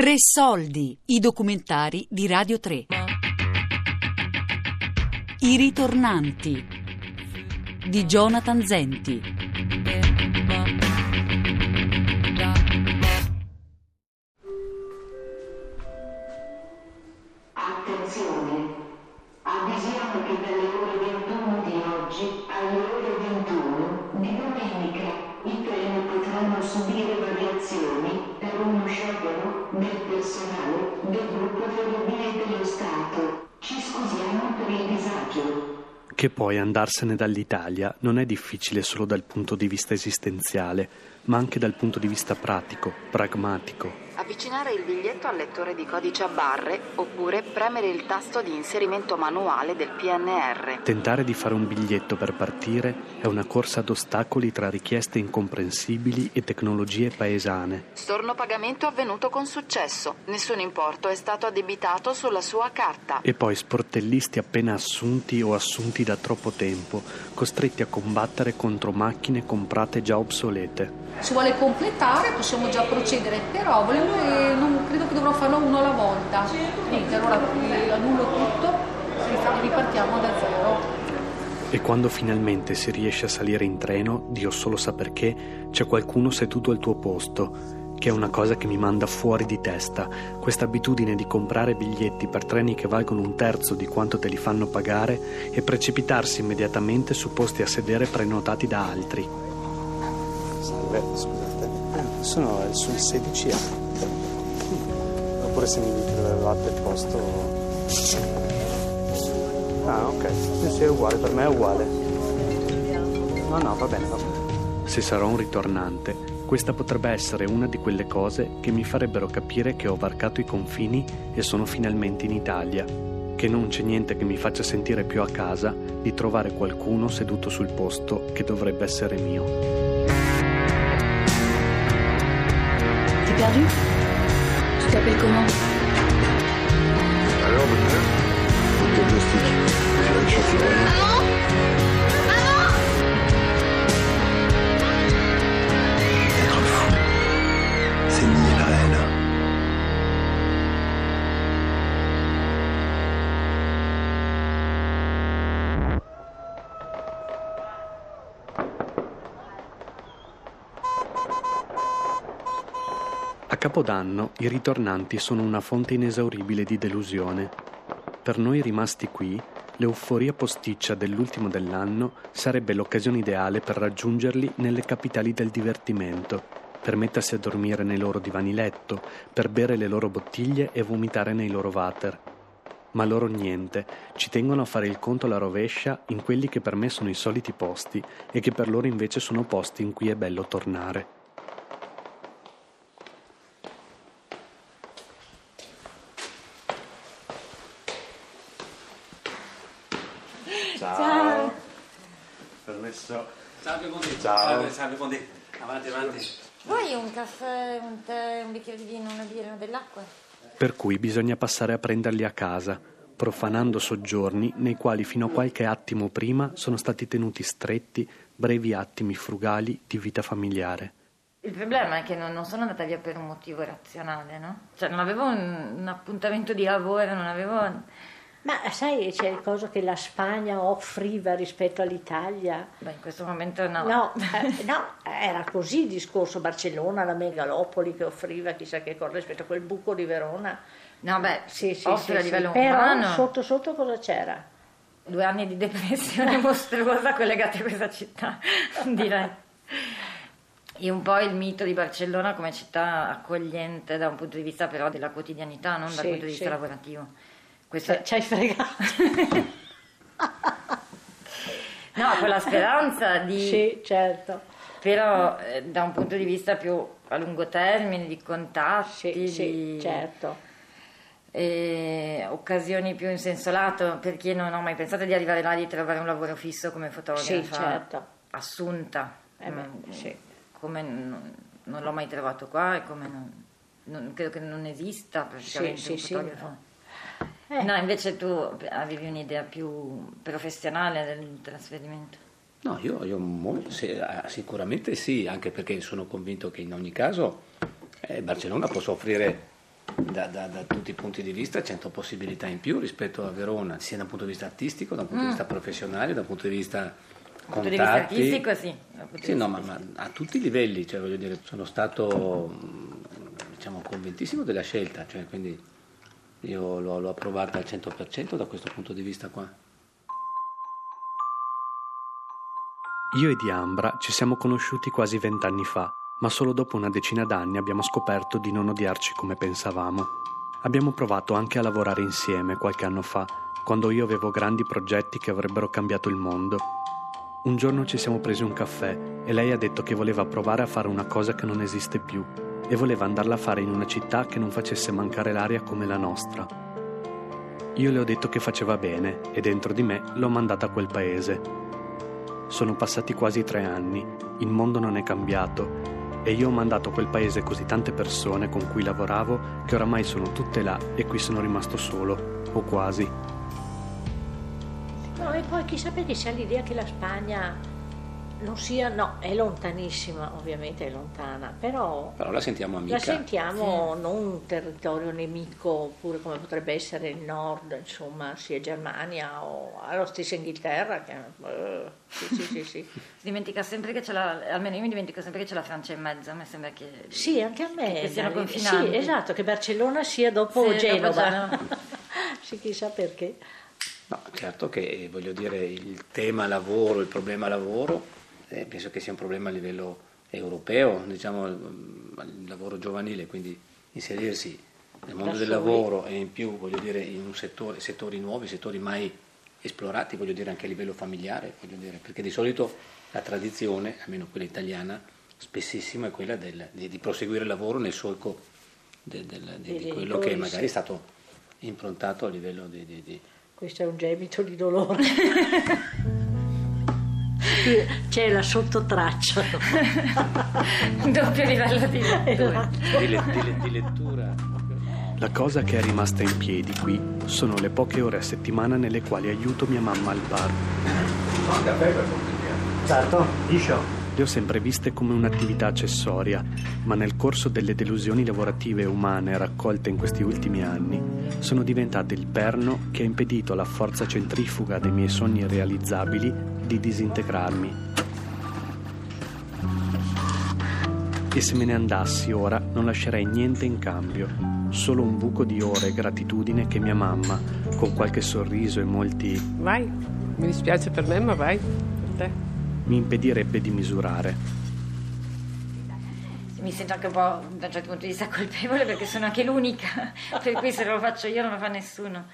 Tre soldi, i documentari di Radio 3. I ritornanti di Jonathan Zenti. Attenzione! Avvisiamo che dalle ore 21 di oggi Che poi andarsene dall'Italia non è difficile solo dal punto di vista esistenziale, ma anche dal punto di vista pratico, pragmatico. Avvicinare il biglietto al lettore di codice a barre oppure premere il tasto di inserimento manuale del PNR. Tentare di fare un biglietto per partire è una corsa ad ostacoli tra richieste incomprensibili e tecnologie paesane. Storno pagamento avvenuto con successo. Nessun importo è stato addebitato sulla sua carta. E poi sportellisti appena assunti o assunti da troppo tempo, costretti a combattere contro macchine comprate già obsolete. Si vuole completare, possiamo già procedere, però eh, non credo che dovrò farlo uno alla volta. Niente, allora annullo tutto e ripartiamo da zero. E quando finalmente si riesce a salire in treno, Dio solo sa perché, c'è qualcuno seduto al tuo posto, che è una cosa che mi manda fuori di testa. Questa abitudine di comprare biglietti per treni che valgono un terzo di quanto te li fanno pagare e precipitarsi immediatamente su posti a sedere prenotati da altri. Salve, scusate. Eh, sono sul 16A. Oppure se mi dite dove avevate il posto. Ah, ok. Sì, sì, è uguale, per me è uguale. No, no, va bene, va bene. Se sarò un ritornante, questa potrebbe essere una di quelle cose che mi farebbero capire che ho varcato i confini e sono finalmente in Italia, che non c'è niente che mi faccia sentire più a casa di trovare qualcuno seduto sul posto che dovrebbe essere mio. T'es perdu Tu t'appelles comment Alors, docteur Diagnostic. Direction Capodanno i ritornanti sono una fonte inesauribile di delusione. Per noi rimasti qui, l'euforia posticcia dell'ultimo dell'anno sarebbe l'occasione ideale per raggiungerli nelle capitali del divertimento, per mettersi a dormire nei loro divani letto, per bere le loro bottiglie e vomitare nei loro water. Ma loro niente, ci tengono a fare il conto alla rovescia in quelli che per me sono i soliti posti e che per loro invece sono posti in cui è bello tornare. Ciao. Permesso. Salve Bondi. Ciao. Salve, salve Bondi. Avanti, avanti. Vuoi un caffè, un tè, un bicchiere di vino, una birra, dell'acqua? Per cui bisogna passare a prenderli a casa, profanando soggiorni nei quali fino a qualche attimo prima sono stati tenuti stretti brevi attimi frugali di vita familiare. Il problema è che non, non sono andata via per un motivo razionale, no? Cioè non avevo un, un appuntamento di lavoro, non avevo... Ma sai, c'è il coso che la Spagna offriva rispetto all'Italia? Beh, in questo momento no. No, eh, no, era così il discorso Barcellona, la megalopoli che offriva chissà che cosa rispetto a quel buco di Verona. No, beh, Sì, sì, offre sì, a sì. livello Però umano. sotto sotto cosa c'era? Due anni di depressione mostruosa collegati a questa città, direi. E un po' il mito di Barcellona come città accogliente da un punto di vista però della quotidianità, non dal Sì, punto di vista sì. lavorativo. Questo Cioè, ci hai fregato. No, quella speranza di... Sì, certo. Però eh, da un punto di vista più a lungo termine, di contatti, Sì, sì, di certo. eh, occasioni più in senso lato, perché non ho mai pensato di arrivare là e di trovare un lavoro fisso come fotografa Sì, certo. assunta. Eh beh, Mm, sì. Come non, non l'ho mai trovato qua e come non, non- credo che non esista praticamente sì, un sì, fotografo. Eh. No, invece tu avevi un'idea più professionale del trasferimento. No, io, io mo- se- ah, sicuramente sì, anche perché sono convinto che in ogni caso eh, Barcellona possa offrire da, da- da tutti i punti di vista 100 possibilità in più rispetto a Verona, sia da un punto di vista artistico, da un punto di Mm. vista professionale, da un punto di vista Dal punto di vista contatti. artistico, sì. Di Sì, vista no, ma, ma a tutti i livelli, cioè, voglio dire, sono stato mh, diciamo, convintissimo della scelta, cioè, quindi io l'ho, l'ho approvata al 100% da questo punto di vista qua. Io e Diambra ci siamo conosciuti quasi vent'anni fa, ma solo dopo una decina d'anni abbiamo scoperto di non odiarci come pensavamo. Abbiamo provato anche a lavorare insieme qualche anno fa, quando io avevo grandi progetti che avrebbero cambiato il mondo. Un giorno ci siamo presi un caffè e lei ha detto che voleva provare a fare una cosa che non esiste più e voleva andarla a fare in una città che non facesse mancare l'aria come la nostra. Io le ho detto che faceva bene e dentro di me l'ho mandata a quel paese. Sono passati quasi tre anni, il mondo non è cambiato e io ho mandato a quel paese così tante persone con cui lavoravo che oramai sono tutte là e qui sono rimasto solo, o quasi. No, e poi chissà perché si ha l'idea che la Spagna non sia, no, è lontanissima, ovviamente è lontana, però Però la sentiamo amica. la sentiamo non un territorio nemico, oppure come potrebbe essere il nord, insomma, sia Germania o la stessa Inghilterra, che, eh, sì, sì, sì, sì. Si dimentica sempre che c'è la, almeno io mi dimentico sempre che c'è la Francia in mezzo, a me sembra che... Sì, anche a me. Che siano Sì, confinanti. esatto, che Barcellona sia dopo Sì, dopo Genova. Genova. sì, chissà perché. No, certo che eh, voglio dire il tema lavoro, il problema lavoro, eh, penso che sia un problema a livello europeo, diciamo il il lavoro giovanile, quindi inserirsi nel mondo del lavoro e in più voglio dire in un settore, settori nuovi, settori mai esplorati, voglio dire anche a livello familiare, voglio dire, perché di solito la tradizione, almeno quella italiana, spessissimo è quella del- di, di proseguire il lavoro nel solco del- di, Dei di quello che magari è stato improntato a livello di- di- di Questo è un gemito di dolore. C'è la sottotraccia. Doppio livello di lettura. di, le- di le- di lettura. La cosa che è rimasta in piedi qui sono le poche ore a settimana nelle quali aiuto mia mamma al bar. Certo, liscio. Le ho sempre viste come un'attività accessoria, ma nel corso delle delusioni lavorative e umane raccolte in questi ultimi anni, sono diventate il perno che ha impedito alla forza centrifuga dei miei sogni irrealizzabili di disintegrarmi. E se me ne andassi ora non lascerei niente in cambio, solo un buco di ore e gratitudine che mia mamma, con qualche sorriso e molti Vai, mi dispiace per me, ma vai. Per te. mi impedirebbe di misurare. Mi sento anche un po' da un certo punto di vista colpevole perché sono anche l'unica, per cui se non lo faccio io non lo fa nessuno.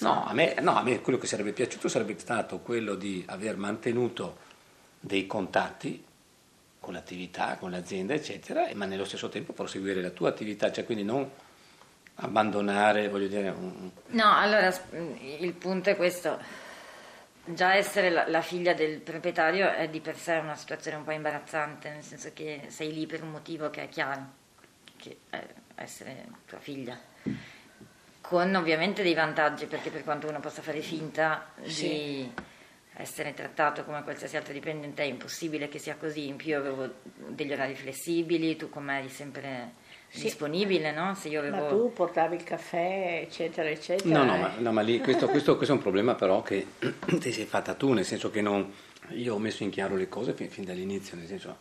No a, me, no, a me quello che sarebbe piaciuto sarebbe stato quello di aver mantenuto dei contatti con l'attività, con l'azienda, eccetera, ma nello stesso tempo proseguire la tua attività, cioè quindi non abbandonare, voglio dire, un- No, allora s- il punto è questo. Già essere la, la figlia del proprietario è di per sé una situazione un po' imbarazzante, nel senso che sei lì per un motivo che è chiaro, che è essere tua figlia. Con ovviamente dei vantaggi, perché per quanto uno possa fare finta di Sì. essere trattato come qualsiasi altro dipendente, è impossibile che sia così. In più avevo degli orari flessibili, tu con me eri sempre Sì. disponibile, no? Se io avevo... Ma tu portavi il caffè, eccetera, eccetera. No, no, eh. ma, no, ma lì questo, questo- questo è un problema però che ti sei fatta tu, nel senso che non, io ho messo in chiaro le cose fin, fin dall'inizio, nel senso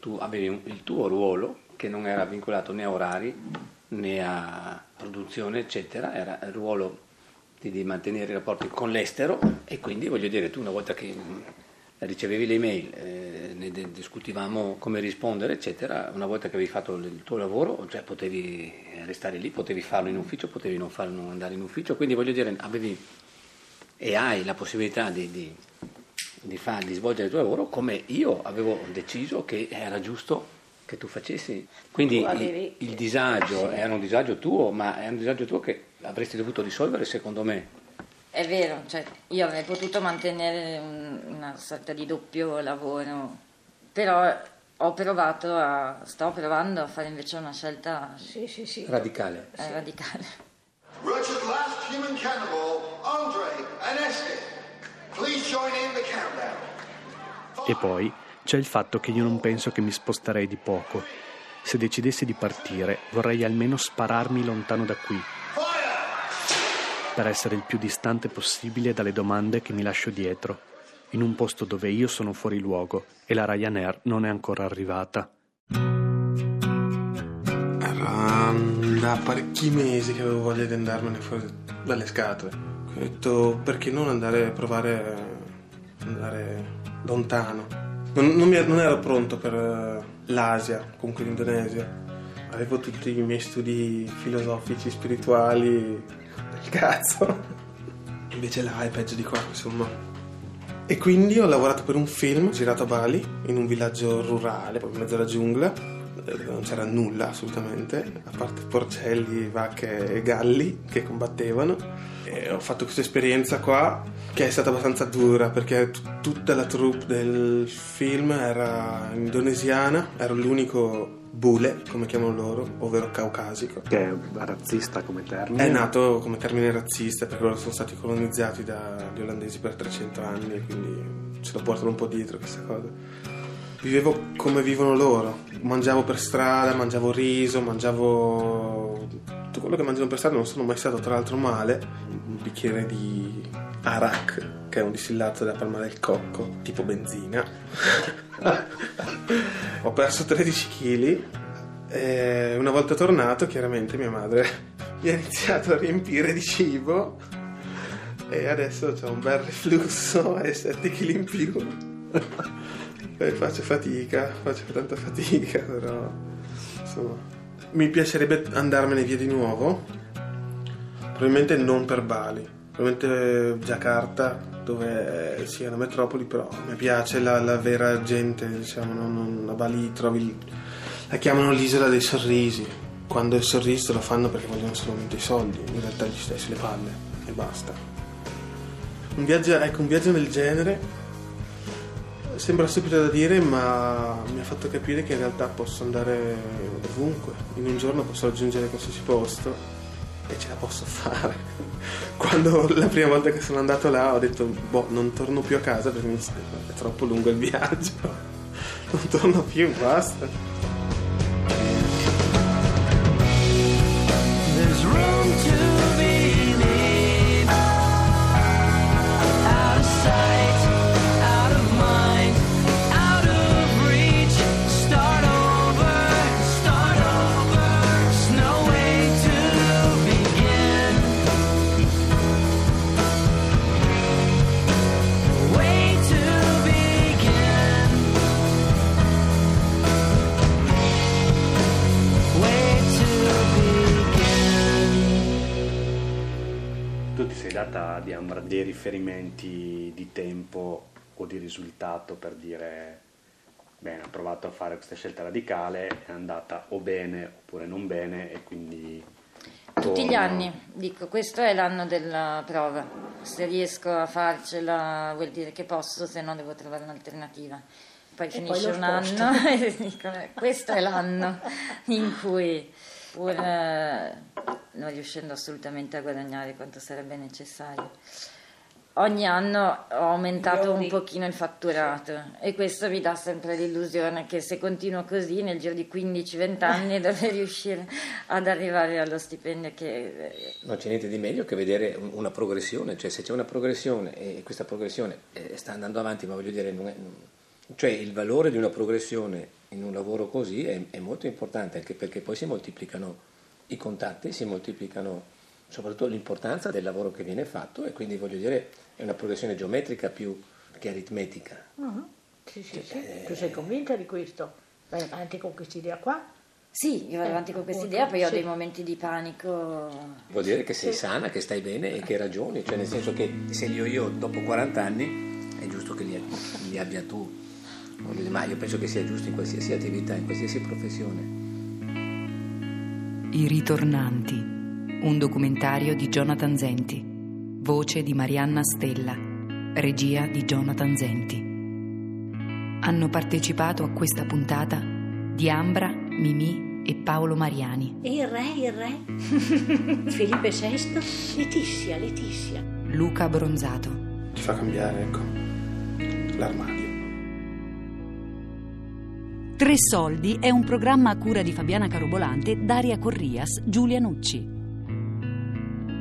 tu avevi un- il tuo ruolo che non era vincolato né a orari né a produzione, eccetera, era il ruolo di, di mantenere i rapporti con l'estero e quindi voglio dire, tu una volta che mh, ricevevi le email, eh, ne discutivamo come rispondere, eccetera, una volta che avevi fatto il tuo lavoro, cioè potevi restare lì, potevi farlo in ufficio, potevi non, farlo, andare in ufficio, quindi voglio dire, avevi e hai la possibilità di, di, di, fa- di svolgere il tuo lavoro come io avevo deciso che era giusto che tu facessi. Quindi Tu avevi- il, il disagio era un disagio tuo, ma è un disagio tuo che avresti dovuto risolvere secondo me. È vero, cioè io avrei potuto mantenere un- una sorta di doppio lavoro, però ho provato a, sto provando a fare invece una scelta Sì, sì, sì. Radicale. eh, radicale. Roger's last human cannibal, Andre Aneste. Please join in the countdown. E poi c'è il fatto che io non penso che mi sposterei di poco. Se decidessi di partire, vorrei almeno spararmi lontano da qui, per essere il più distante possibile dalle domande che mi lascio dietro, in un posto dove io sono fuori luogo e la Ryanair non è ancora arrivata. Era da parecchi mesi che avevo voglia di andarmene fuori dalle scatole. Ho detto perché non andare a provare andare lontano. Non, non, mi, non ero pronto per eh, l'Asia, comunque l'Indonesia. Avevo tutti i miei studi filosofici, spirituali del cazzo. Invece là è peggio di qua, insomma. E quindi ho lavorato per un film girato a Bali, in un villaggio rurale, proprio in mezzo alla giungla, non c'era nulla assolutamente, a parte porcelli, vacche e galli che combattevano. E ho fatto questa esperienza qua che è stata abbastanza dura perché t- tutta la troupe del film era indonesiana, ero l'unico bule, come chiamano loro, ovvero caucasico. Che è razzista come termine. È nato come termine razzista perché loro sono stati colonizzati dagli olandesi per 300 anni, quindi ce lo portano un po' dietro questa cosa. Vivevo come vivono loro, mangiavo per strada, mangiavo riso, mangiavo tutto quello che mangiano per strada, non sono mai stato tra l'altro male, un bicchiere di arak, che è un distillato da palma del cocco, tipo benzina. Ho perso 13 kg e una volta tornato chiaramente mia madre mi ha iniziato a riempire di cibo e adesso ho un bel reflusso e 7 kg in più. e faccio fatica, faccio tanta fatica, però insomma mi piacerebbe andarmene via di nuovo. Probabilmente non per Bali, probabilmente Jakarta, dove sia una metropoli, però mi piace la, la vera gente, diciamo, non, non, a Bali trovi, la chiamano l'isola dei sorrisi. Quando il sorriso lo fanno perché vogliono solamente i soldi, in realtà gli stai sulle palle e basta. Un viaggio, ecco, un viaggio del genere Sembra stupido da dire, ma mi ha fatto capire che in realtà posso andare ovunque. In un giorno posso raggiungere qualsiasi posto e ce la posso fare. Quando la prima volta che sono andato là ho detto, boh, non torno più a casa perché è troppo lungo il viaggio. Non torno più, basta. Riferimenti di tempo o di risultato per dire bene, ho provato a fare questa scelta radicale, è andata o bene oppure non bene e quindi Tutti gli anni, dico, questo è l'anno della prova. Se riesco a farcela vuol dire che posso, se no devo trovare un'alternativa. Poi E finisce poi un sposto. anno e dico, eh, questo è l'anno in cui, pur eh, non riuscendo assolutamente a guadagnare quanto sarebbe necessario, ogni anno ho aumentato un pochino il fatturato e questo mi dà sempre l'illusione che se continuo così nel giro di 15-20 anni dovrei riuscire ad arrivare allo stipendio che eh, Non c'è niente di meglio che vedere un- una progressione, cioè se c'è una progressione e questa progressione eh, sta andando avanti, ma voglio dire, non è- cioè il valore di una progressione in un lavoro così è, è molto importante anche perché poi si moltiplicano i contatti, si moltiplicano soprattutto l'importanza del lavoro che viene fatto e quindi voglio dire è una progressione geometrica più che aritmetica. Mhm. Sì, sì, sì. Tu sei convinta di questo? Vai avanti con quest'idea qua? Sì, io vado Eh, avanti con questa idea, poi ho dei momenti di panico. Vuol dire che sei Sì. sana, che stai bene e che ragioni, cioè nel senso che se li ho io dopo 40 anni è giusto che li, li abbia tu. Ma io penso che sia giusto in qualsiasi attività, in qualsiasi professione. I ritornanti. Un documentario di Jonathan Zenti. Voce di Marianna Stella. Regia di Jonathan Zenti. Hanno partecipato a questa puntata Diambra, Mimì e Paolo Mariani. E il re, il re? Felipe VI? Letizia, Letizia. Luca Bronzato. Ti fa cambiare, ecco, l'armadio. Tre Soldi è un programma a cura di Fabiana Carobolante, Daria Corrias, Giulia Nucci.